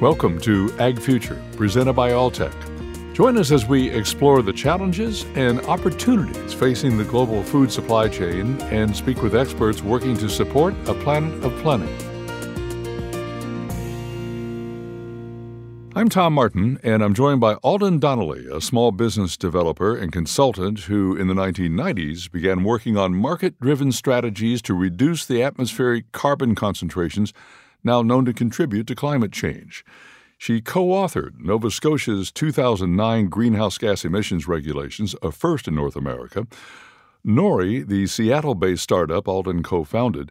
Welcome to Ag Future, presented by Alltech. Join us as we explore the challenges and opportunities facing the global food supply chain and speak with experts working to support a planet of plenty. I'm Tom Martin, and I'm joined by Aldyen Donnelly, a small business developer and consultant who, in the 1990s, began working on market driven strategies to reduce the atmospheric carbon concentrations now known to contribute to climate change. She co authored Nova Scotia's 2009 greenhouse gas emissions regulations, a first in North America. Nori, the Seattle based startup Aldyen co founded,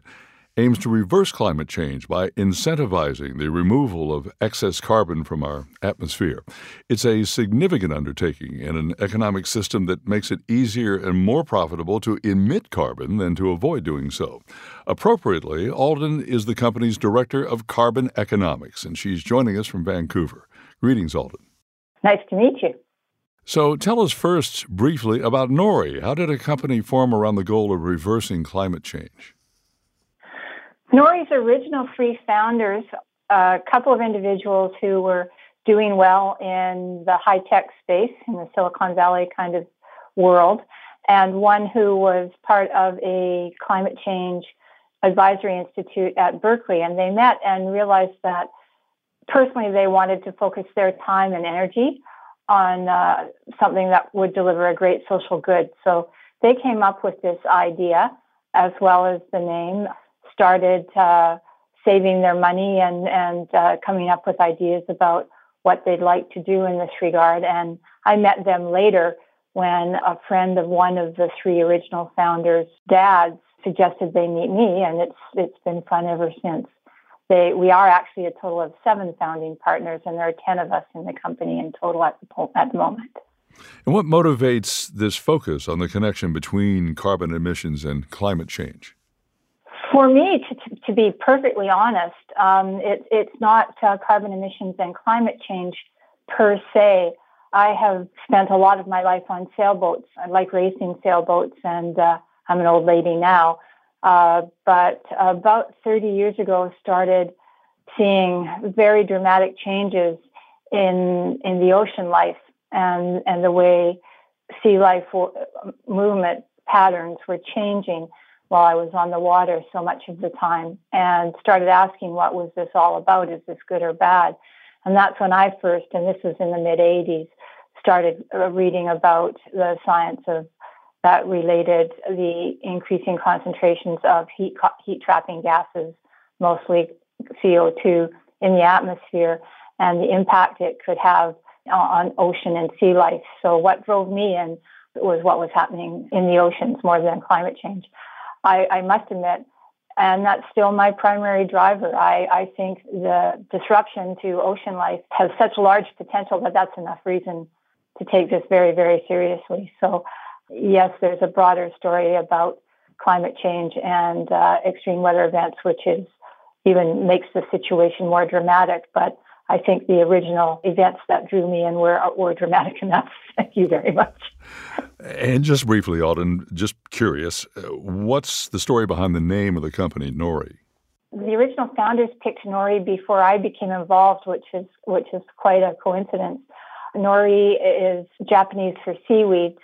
aims to reverse climate change by incentivizing the removal of excess carbon from our atmosphere. It's a significant undertaking in an economic system that makes it easier and more profitable to emit carbon than to avoid doing so. Appropriately, Aldyen is the company's director of carbon economics, and she's joining us from Vancouver. Greetings, Aldyen. Nice to meet you. So tell us first briefly about Nori. How did a company form around the goal of reversing climate change? Nori's original three founders, a couple of individuals who were doing well in the high tech space, in the Silicon Valley kind of world, and one who was part of a climate change advisory institute at Berkeley. And they met and realized that personally they wanted to focus their time and energy on uh, something that would deliver a great social good. So they came up with this idea as well as the name started uh, saving their money and and uh, coming up with ideas about what they'd like to do in this regard. And I met them later when a friend of one of the three original founders' dads suggested they meet me, and it's it's been fun ever since. They, we are actually a total of seven founding partners, and there are ten of us in the company in total at the, at the moment. And what motivates this focus on the connection between carbon emissions and climate change? For me, to, to be perfectly honest, um, it, it's not uh, carbon emissions and climate change per se. I have spent a lot of my life on sailboats. I like racing sailboats, and uh, I'm an old lady now. Uh, but about 30 years ago, started seeing very dramatic changes in in the ocean life and and the way sea life movement patterns were changing while I was on the water so much of the time and started asking what was this all about? Is this good or bad? And that's when I first, and this was in the mid 80s, started uh, reading about the science of that related the increasing concentrations of heat heat trapping gases, mostly CO2 in the atmosphere and the impact it could have on ocean and sea life. So what drove me in was what was happening in the oceans more than climate change. I, I must admit, and that's still my primary driver. I, I think the disruption to ocean life has such large potential that that's enough reason to take this very, very seriously. So, yes, there's a broader story about climate change and uh, extreme weather events, which is even makes the situation more dramatic. But I think the original events that drew me in were, were dramatic enough. Thank you very much. And just briefly, Aldyen, just curious, uh, what's the story behind the name of the company, Nori? The original founders picked Nori before I became involved, which is which is quite a coincidence. Nori is Japanese for seaweeds,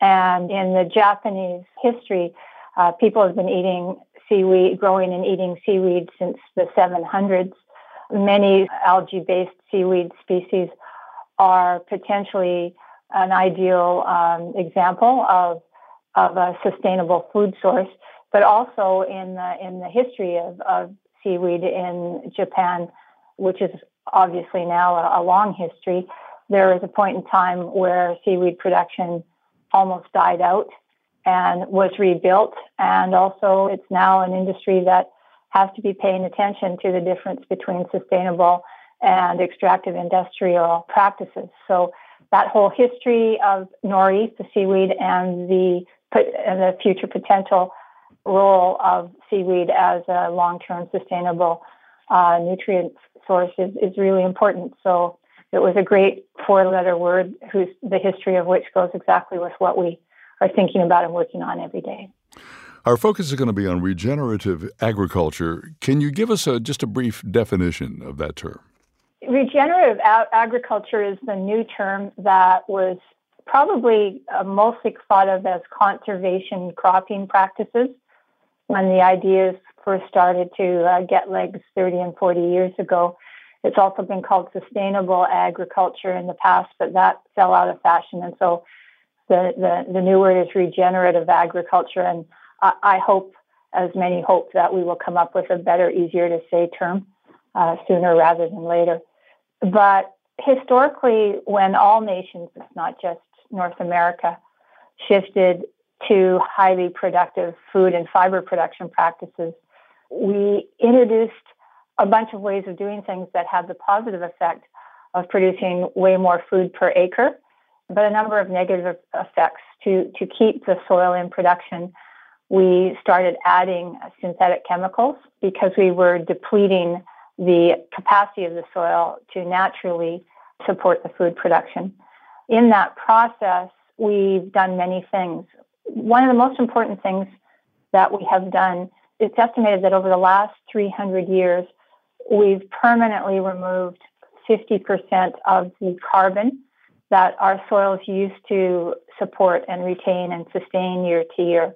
and in the Japanese history, uh, people have been eating seaweed, growing and eating seaweed since the 700s. Many algae-based seaweed species are potentially an ideal um, example of of a sustainable food source, but also in the in the history of, of seaweed in Japan, which is obviously now a, a long history. There was a point in time where seaweed production almost died out and was rebuilt, and also it's now an industry that has to be paying attention to the difference between sustainable and extractive industrial practices. So that whole history of nori, the seaweed, and the and the future potential role of seaweed as a long-term sustainable uh, nutrient source is, is really important. So it was a great four-letter word, whose the history of which goes exactly with what we are thinking about and working on every day. Our focus is going to be on regenerative agriculture. Can you give us a, just a brief definition of that term? regenerative agriculture is the new term that was probably uh, mostly thought of as conservation cropping practices when the ideas first started to uh, get legs 30 and 40 years ago. It's also been called sustainable agriculture in the past, but that fell out of fashion. And so the, the, the new word is regenerative agriculture. And I, hope, as many hope, that we will come up with a better, easier to say term uh, sooner rather than later. But historically, when all nations, it's not just North America, shifted to highly productive food and fiber production practices, we introduced a bunch of ways of doing things that had the positive effect of producing way more food per acre, but a number of negative effects. To, to keep the soil in production, we started adding synthetic chemicals because we were depleting the capacity of the soil to naturally support the food production. In that process, we've done many things. One of the most important things that we have done, it's estimated that over the last 300 years, we've permanently removed 50% of the carbon that our soils used to support and retain and sustain year to year.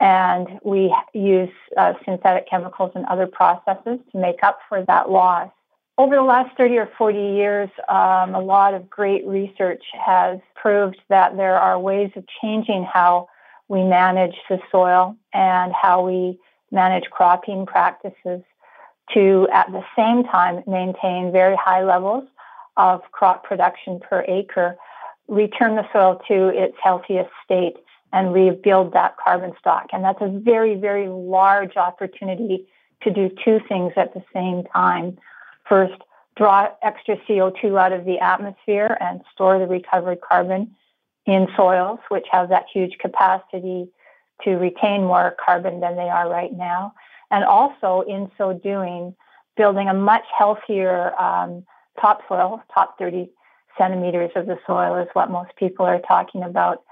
And we use uh, synthetic chemicals and other processes to make up for that loss. Over the last 30 or 40 years, um, a lot of great research has proved that there are ways of changing how we manage the soil and how we manage cropping practices to, at the same time, maintain very high levels of crop production per acre, return the soil to its healthiest state, and rebuild that carbon stock. And that's a very, very large opportunity to do two things at the same time. First, draw extra CO2 out of the atmosphere and store the recovered carbon in soils, which have that huge capacity to retain more carbon than they are right now and also in so doing, building a much healthier um, topsoil, top 30 centimeters of the soil is what most people are talking about,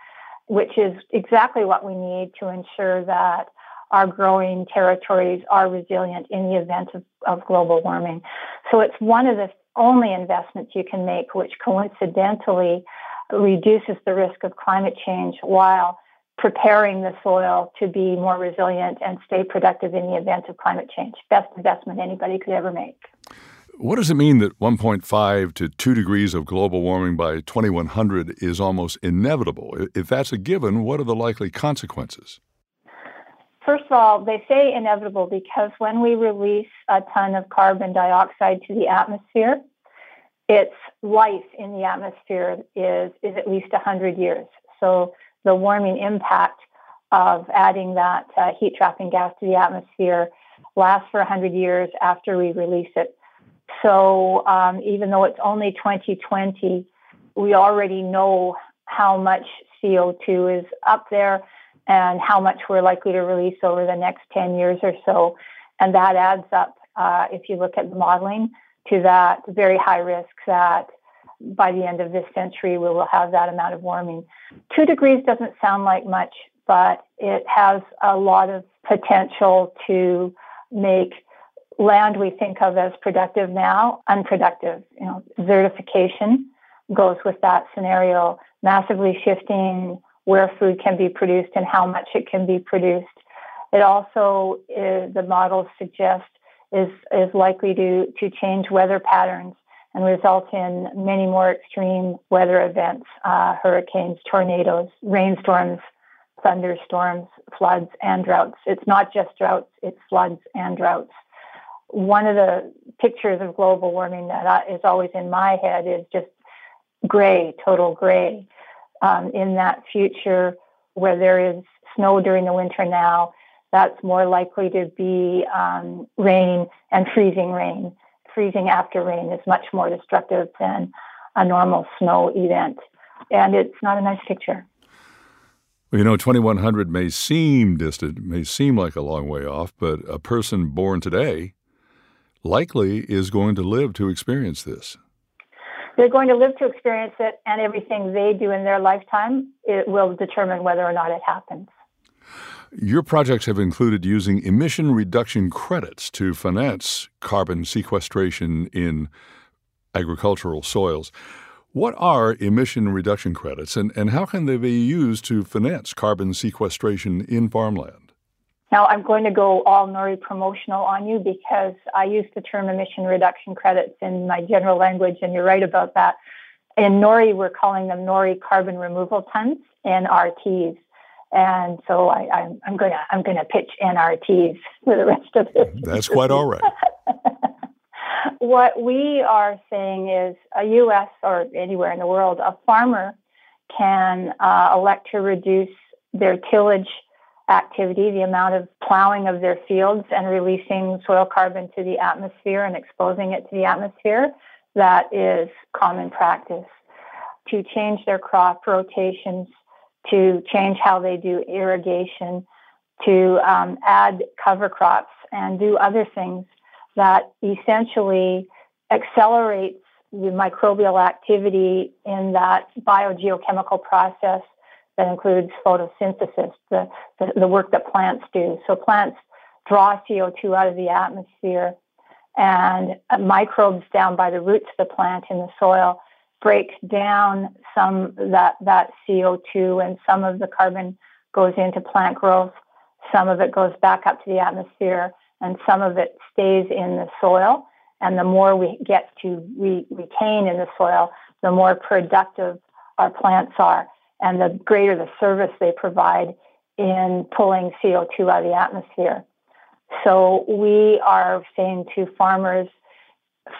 which is exactly what we need to ensure that our growing territories are resilient in the event of, of global warming. So it's one of the only investments you can make, which coincidentally reduces the risk of climate change while preparing the soil to be more resilient and stay productive in the event of climate change. Best investment anybody could ever make. What does it mean that 1.5 to 2 degrees of global warming by 2100 is almost inevitable? If that's a given, what are the likely consequences? First of all, they say inevitable because when we release a ton of carbon dioxide to the atmosphere, its life in the atmosphere is, is at least 100 years. So the warming impact of adding that uh, heat trapping gas to the atmosphere lasts for 100 years after we release it. So um, even though it's only 2020, we already know how much CO2 is up there and how much we're likely to release over the next 10 years or so. And that adds up, uh, if you look at the modeling, to that very high risk that by the end of this century, we will have that amount of warming. Two degrees doesn't sound like much, but it has a lot of potential to make land we think of as productive now unproductive. You know, desertification goes with that scenario, massively shifting where food can be produced and how much it can be produced. It also, is, the models suggest, is, is likely to, to change weather patterns and result in many more extreme weather events uh, hurricanes, tornadoes, rainstorms, thunderstorms, floods, and droughts. It's not just droughts, it's floods and droughts. One of the pictures of global warming that is always in my head is just gray, total gray. Um, in that future where there is snow during the winter now, that's more likely to be um, rain and freezing rain freezing after rain is much more destructive than a normal snow event. And it's not a nice picture. Well, you know, 2100 may seem distant, may seem like a long way off, but a person born today likely is going to live to experience this. They're going to live to experience it, and everything they do in their lifetime it will determine whether or not it happens. Your projects have included using emission reduction credits to finance carbon sequestration in agricultural soils. What are emission reduction credits and, and how can they be used to finance carbon sequestration in farmland? Now, I'm going to go all NORI promotional on you because I use the term emission reduction credits in my general language, and you're right about that. In NORI, we're calling them NORI carbon removal tons, NRTs. And so I, am going to I'm going to pitch NRTs for the rest of this. That's quite all right. what we are saying is a U.S. or anywhere in the world, a farmer can uh, elect to reduce their tillage activity, the amount of plowing of their fields and releasing soil carbon to the atmosphere and exposing it to the atmosphere. That is common practice. To change their crop rotations, to change how they do irrigation, to um, add cover crops and do other things that essentially accelerates the microbial activity in that biogeochemical process that includes photosynthesis, the, the, the, work that plants do. So plants draw CO2 out of the atmosphere, and uh, microbes down by the roots of the plant in the soil break down some that that CO2, and some of the carbon goes into plant growth. Some of it goes back up to the atmosphere, and some of it stays in the soil. And the more we get to re- retain in the soil, the more productive our plants are and the greater the service they provide in pulling CO2 out of the atmosphere. So we are saying to farmers,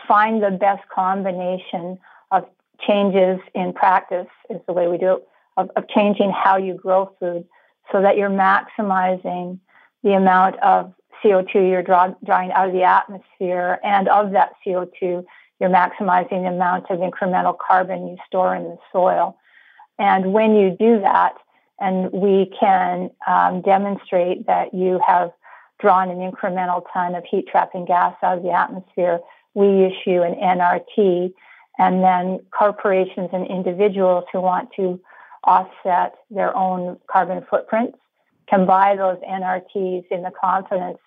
find the best combination of changes in practice is the way we do it, of, of changing how you grow food so that you're maximizing the amount of CO2 you're draw, drawing out of the atmosphere, and of that CO2, you're maximizing the amount of incremental carbon you store in the soil. And when you do that, and we can um, demonstrate that you have drawn an incremental ton of heat trapping gas out of the atmosphere, we issue an NRT. And then corporations and individuals who want to offset their own carbon footprints can buy those NRTs in the confidence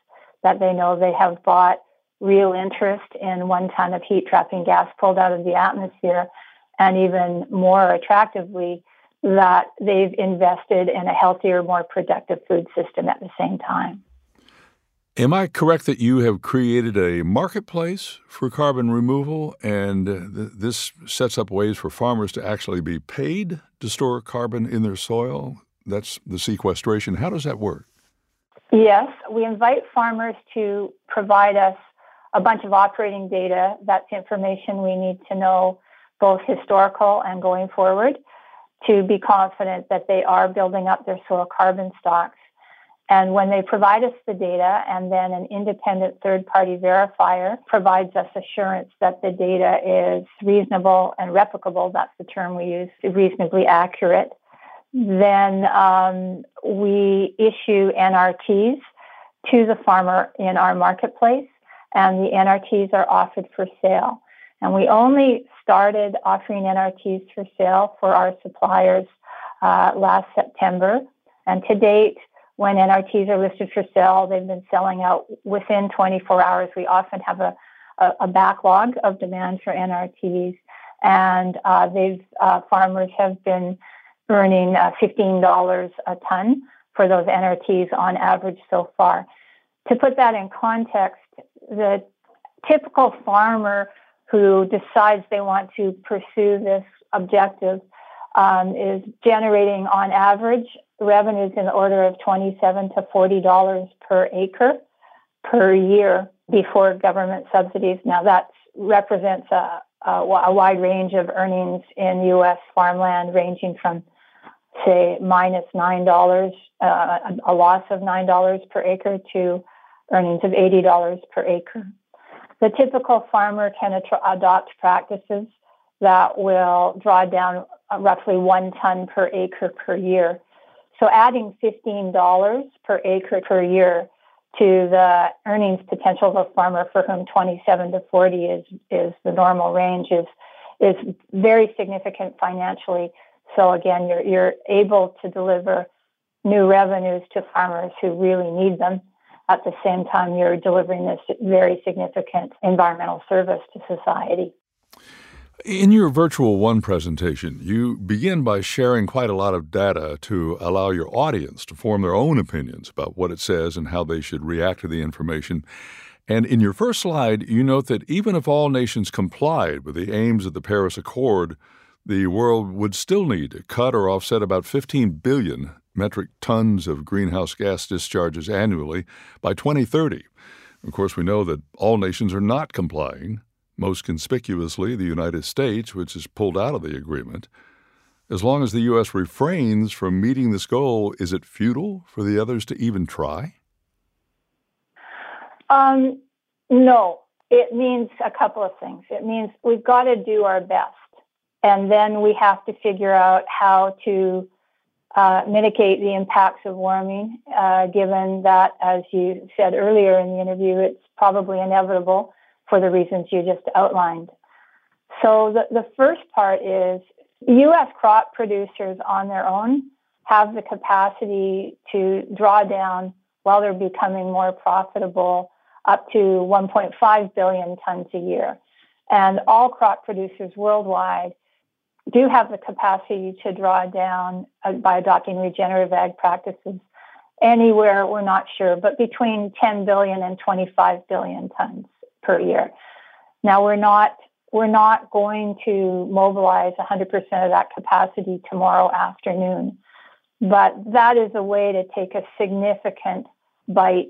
that they know they have bought real interest in one ton of heat trapping gas pulled out of the atmosphere and even more attractively, that they've invested in a healthier, more productive food system at the same time. Am I correct that you have created a marketplace for carbon removal and th- this sets up ways for farmers to actually be paid to store carbon in their soil? That's the sequestration. How does that work? Yes, we invite farmers to provide us a bunch of operating data. That's information we need to know both historical and going forward, to be confident that they are building up their soil carbon stocks. And when they provide us the data, and then an independent third party verifier provides us assurance that the data is reasonable and replicable, that's the term we use, reasonably accurate, then um, we issue NRTs to the farmer in our marketplace, and the NRTs are offered for sale. And we only started offering NRTs for sale for our suppliers uh, last September. And to date, when NRTs are listed for sale, they've been selling out within 24 hours. We often have a, a, a backlog of demand for NRTs, and uh, they've uh, farmers have been earning uh, $15 a ton for those NRTs on average so far. To put that in context, the typical farmer who decides they want to pursue this objective um, is generating on average revenues in the order of 27 to 40 dollars per acre per year before government subsidies. Now that represents a, a, a, wide range of earnings in U.S. farmland, ranging from say minus nine dollars, uh, a loss of nine dollars per acre to earnings of eighty dollars per acre. The typical farmer can at- adopt practices that will draw down uh, roughly one ton per acre per year. So adding $15 per acre per year to the earnings potential of a farmer for whom 27 to 40 is, is the normal range is, is very significant financially. So again, you're, you're able to deliver new revenues to farmers who really need them at the same time you're delivering this very significant environmental service to society. In your Virtual One presentation, you begin by sharing quite a lot of data to allow your audience to form their own opinions about what it says and how they should react to the information. And in your first slide, you note that even if all nations complied with the aims of the Paris Accord, the world would still need to cut or offset about 15 billion metric tons of greenhouse gas discharges annually by 2030. Of course, we know that all nations are not complying, most conspicuously the United States, which has pulled out of the agreement. As long as the U.S. refrains from meeting this goal, is it futile for the others to even try? Um, no, it means a couple of things. It means we've got to do our best, and then we have to figure out how to uh, mitigate the impacts of warming, uh, given that, as you said earlier in the interview, it's probably inevitable for the reasons you just outlined. So, the, the first part is U.S. crop producers on their own have the capacity to draw down while they're becoming more profitable up to 1.5 billion tons a year. And all crop producers worldwide do have the capacity to draw down uh, by adopting regenerative ag practices anywhere, we're not sure, but between 10 billion and 25 billion tons per year. Now we're not we're not going to mobilize 100% of that capacity tomorrow afternoon, but that is a way to take a significant bite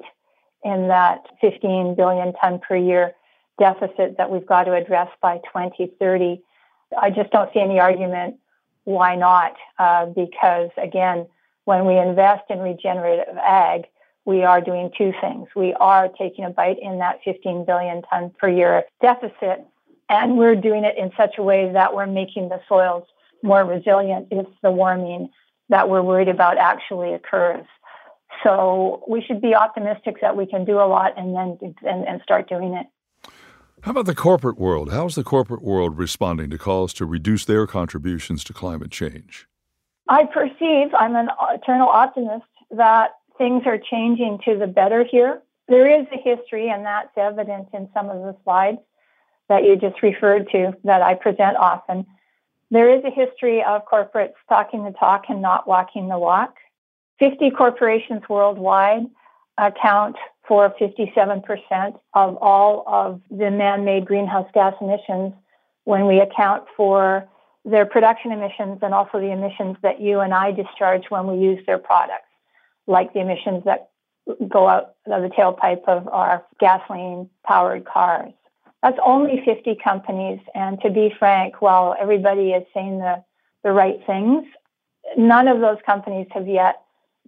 in that 15 billion ton per year deficit that we've got to address by 2030 I just don't see any argument why not, uh, because again, when we invest in regenerative ag, we are doing two things. We are taking a bite in that 15 billion ton per year deficit, and we're doing it in such a way that we're making the soils more resilient if the warming that we're worried about actually occurs. So we should be optimistic that we can do a lot and then and, and start doing it. How about the corporate world? How is the corporate world responding to calls to reduce their contributions to climate change? I perceive, I'm an eternal optimist, that things are changing to the better here. There is a history, and that's evident in some of the slides that you just referred to that I present often. There is a history of corporates talking the talk and not walking the walk. 50 corporations worldwide account for 57% of all of the man made greenhouse gas emissions when we account for their production emissions and also the emissions that you and I discharge when we use their products, like the emissions that go out of the tailpipe of our gasoline powered cars. That's only 50 companies. And to be frank, while everybody is saying the, the right things, none of those companies have yet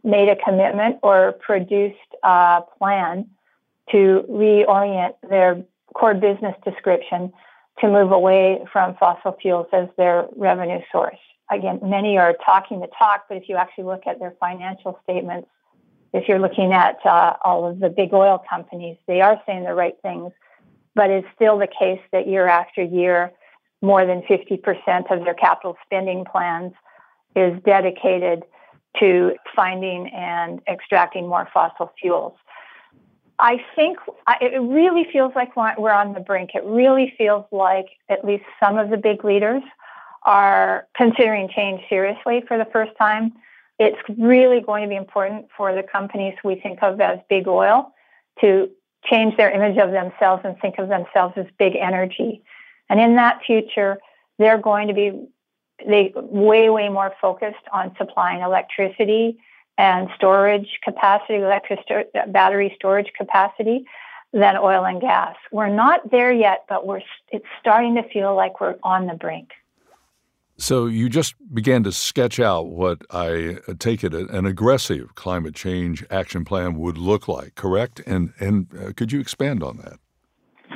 made a commitment or produced a plan to reorient their core business description to move away from fossil fuels as their revenue source. Again, many are talking the talk, but if you actually look at their financial statements, if you're looking at uh, all of the big oil companies, they are saying the right things, but it's still the case that year after year, more than 50% of their capital spending plans is dedicated to finding and extracting more fossil fuels. I think it really feels like we're on the brink. It really feels like at least some of the big leaders are considering change seriously for the first time. It's really going to be important for the companies we think of as big oil to change their image of themselves and think of themselves as big energy. And in that future, they're going to be they way way more focused on supplying electricity and storage capacity, electric sto- battery storage capacity than oil and gas. We're not there yet, but we're it's starting to feel like we're on the brink. So you just began to sketch out what I take it an aggressive climate change action plan would look like, correct? And and uh, could you expand on that?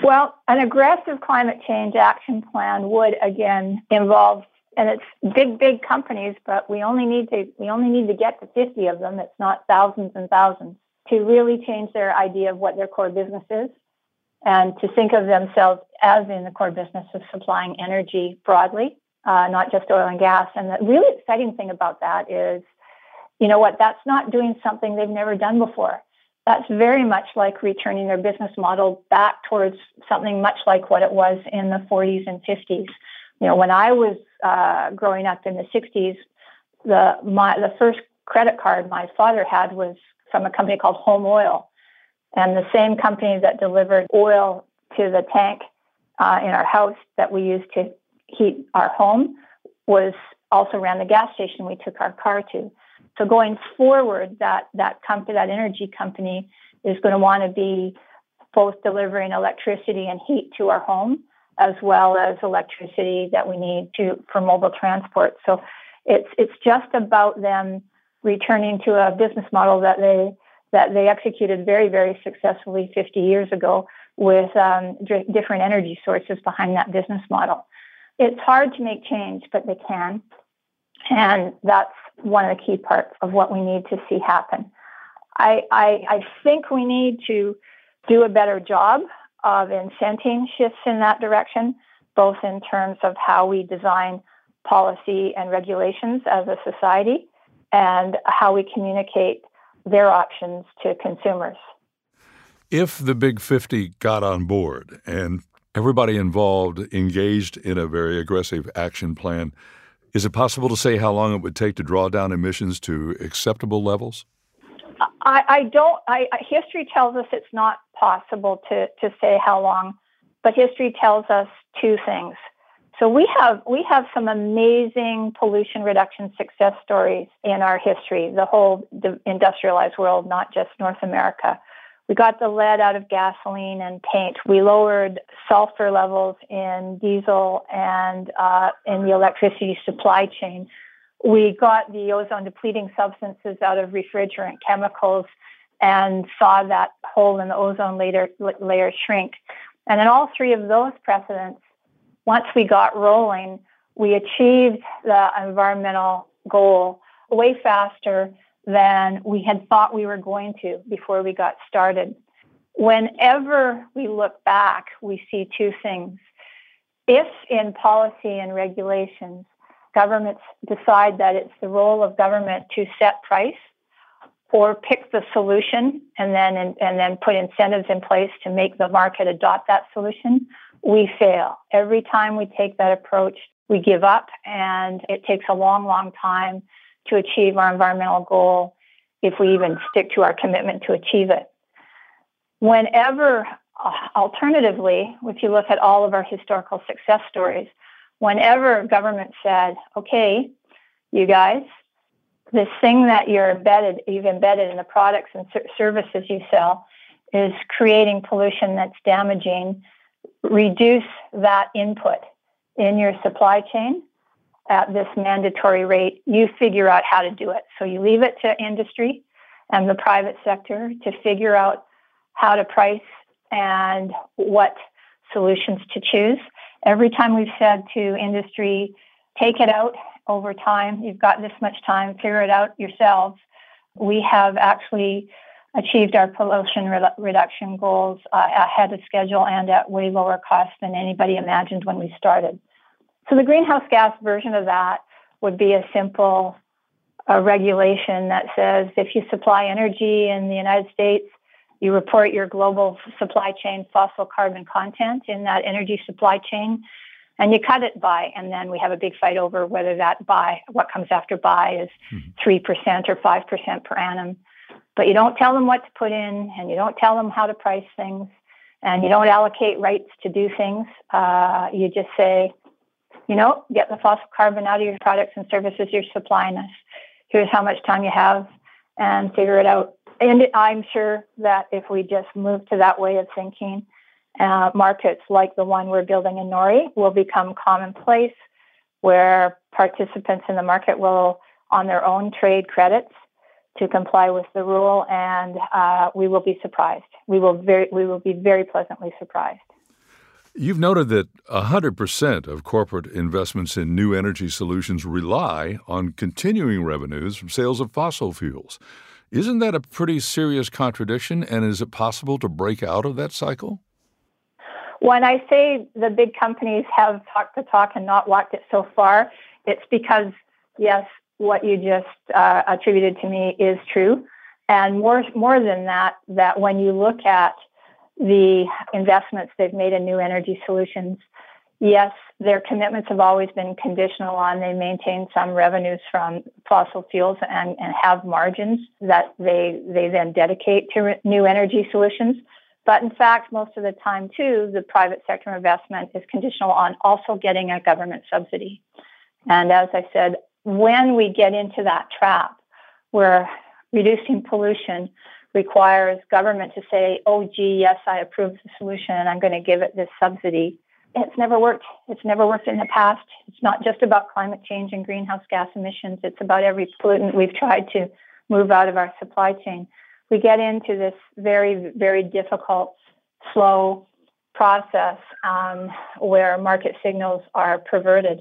Well, an aggressive climate change action plan would again involve and it's big, big companies, but we only need to we only need to get to 50 of them. It's not thousands and thousands to really change their idea of what their core business is, and to think of themselves as in the core business of supplying energy broadly, uh, not just oil and gas. And the really exciting thing about that is, you know what? That's not doing something they've never done before. That's very much like returning their business model back towards something much like what it was in the 40s and 50s You know, when I was uh, growing up in the 60s, the my the first credit card my father had was from a company called Home Oil, and the same company that delivered oil to the tank uh, in our house that we used to heat our home was also ran the gas station we took our car to. So going forward, that that company, that energy company, is going to want to be both delivering electricity and heat to our home, as well as electricity that we need to for mobile transport. So it's it's just about them returning to a business model that they that they executed very very successfully 50 years ago with um, d- different energy sources behind that business model. It's hard to make change, but they can, and that's one of the key parts of what we need to see happen. I, I, I think we need to do a better job of incenting shifts in that direction, both in terms of how we design policy and regulations as a society and how we communicate their options to consumers. If the Big 50 got on board and everybody involved engaged in a very aggressive action plan, is it possible to say how long it would take to draw down emissions to acceptable levels? I, I don't. I, history tells us it's not possible to to say how long, but history tells us two things. So we have we have some amazing pollution reduction success stories in our history, the whole industrialized world, not just North America. We got the lead out of gasoline and paint. We lowered sulfur levels in diesel and uh, in the electricity supply chain we got the ozone depleting substances out of refrigerant chemicals and saw that hole in the ozone layer, layer shrink. And in all three of those precedents, once we got rolling, we achieved the environmental goal way faster than we had thought we were going to before we got started. Whenever we look back, we see two things. If in policy and regulations governments decide that it's the role of government to set price or pick the solution and then and, and then put incentives in place to make the market adopt that solution, we fail. Every time we take that approach, we give up and it takes a long, long time to achieve our environmental goal if we even stick to our commitment to achieve it. Whenever, uh, alternatively, if you look at all of our historical success stories, whenever government said, okay, you guys, this thing that you're embedded, you've embedded in the products and services you sell is creating pollution that's damaging, reduce that input in your supply chain at this mandatory rate. You figure out how to do it. So you leave it to industry and the private sector to figure out how to price and what solutions to choose. Every time we've said to industry, take it out over time, you've got this much time, figure it out yourselves, we have actually achieved our pollution re- reduction goals uh, ahead of schedule and at way lower cost than anybody imagined when we started. So the greenhouse gas version of that would be a simple uh, regulation that says if you supply energy in the United States you report your global supply chain fossil carbon content in that energy supply chain, and you cut it by. And then we have a big fight over whether that by, what comes after by, is mm-hmm. 3% or 5% per annum. But you don't tell them what to put in, and you don't tell them how to price things, and you don't allocate rights to do things. Uh, you just say, you know, get the fossil carbon out of your products and services you're supplying us. Here's how much time you have, and figure it out and I'm sure that if we just move to that way of thinking, uh, markets like the one we're building in Nori will become commonplace, where participants in the market will, on their own, trade credits to comply with the rule, and uh, we will be surprised. We will very, we will be very pleasantly surprised. You've noted that 100% of corporate investments in new energy solutions rely on continuing revenues from sales of fossil fuels. Isn't that a pretty serious contradiction? And is it possible to break out of that cycle? When I say the big companies have talked the talk and not walked it so far, it's because, yes, what you just uh, attributed to me is true. And more, more than that, that when you look at the investments they've made in new energy solutions, yes, their commitments have always been conditional on they maintain some revenues from fossil fuels and, and have margins that they they then dedicate to re- new energy solutions. But in fact, most of the time, too, the private sector investment is conditional on also getting a government subsidy. And as I said, when we get into that trap where reducing pollution requires government to say, oh, gee, yes, I approve the solution and I'm going to give it this subsidy, it's never worked. It's never worked in the past. It's not just about climate change and greenhouse gas emissions, it's about every pollutant we've tried to move out of our supply chain we get into this very, very difficult, slow process um, where market signals are perverted.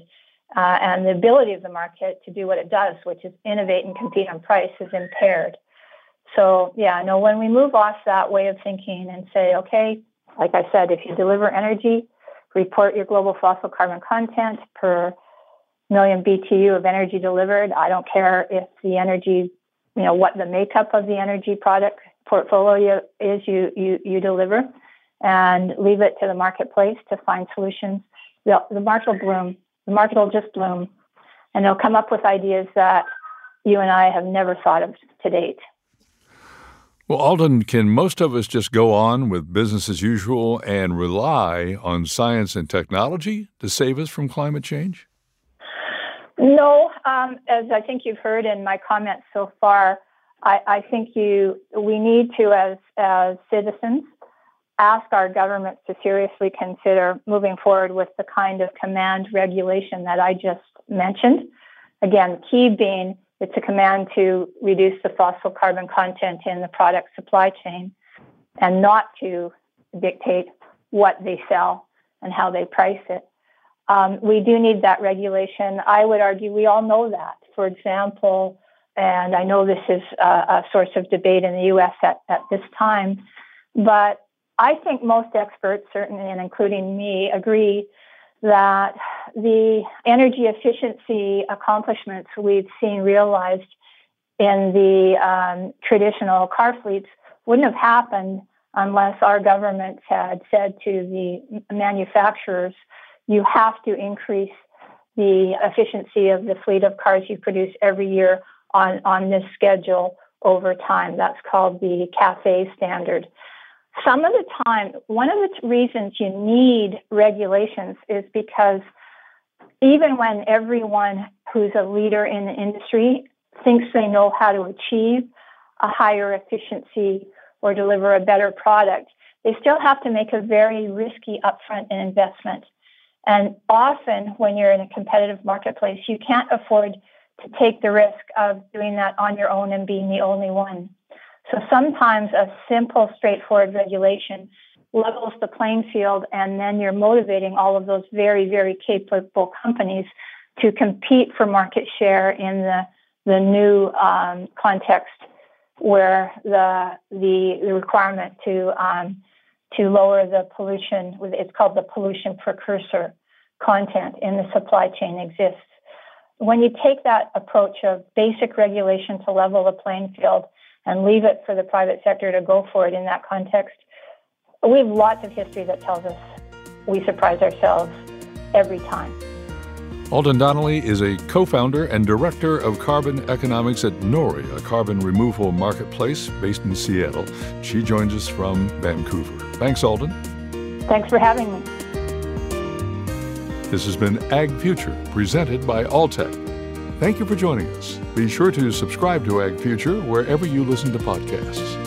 Uh, and the ability of the market to do what it does, which is innovate and compete on price, is impaired. So, yeah, no, when we move off that way of thinking and say, okay, like I said, if you deliver energy, report your global fossil carbon content per million BTU of energy delivered. I don't care if the energy you know what the makeup of the energy product portfolio is you you you deliver and leave it to the marketplace to find solutions. The, the market will bloom. The market will just bloom. And they'll come up with ideas that you and i have never thought of to date well, Aldyen, can most of us just go on with business as usual and rely on science and technology to save us from climate change? No, um, as I think you've heard in my comments so far, I, I think you we need to, as as citizens, ask our governments to seriously consider moving forward with the kind of command regulation that I just mentioned. Again, key being it's a command to reduce the fossil carbon content in the product supply chain and not to dictate what they sell and how they price it. Um, we do need that regulation. I would argue we all know that. For example, and I know this is a, a source of debate in the US at, at this time, but I think most experts, certainly, and including me, agree that the energy efficiency accomplishments we've seen realized in the um, traditional car fleets wouldn't have happened unless our governments had said to the manufacturers, you have to increase the efficiency of the fleet of cars you produce every year on, on this schedule over time. That's called the CAFE standard. Some of the time, one of the reasons you need regulations is because even when everyone who's a leader in the industry thinks they know how to achieve a higher efficiency or deliver a better product, they still have to make a very risky upfront investment. And often, when you're in a competitive marketplace, you can't afford to take the risk of doing that on your own and being the only one. So sometimes a simple, straightforward regulation levels the playing field, and then you're motivating all of those very, very capable companies to compete for market share in the the new um, context where the the, the requirement to um, to lower the pollution. It's called the pollution precursor content in the supply chain exists. When you take that approach of basic regulation to level the playing field and leave it for the private sector to go for it in that context, we have lots of history that tells us we surprise ourselves every time. Aldyen Donnelly is a co founder and director of carbon economics at Nori, a carbon removal marketplace based in Seattle. She joins us from Vancouver. Thanks, Aldyen. Thanks for having me. This has been Ag Future, presented by Alltech. Thank you for joining us. Be sure to subscribe to Ag Future wherever you listen to podcasts.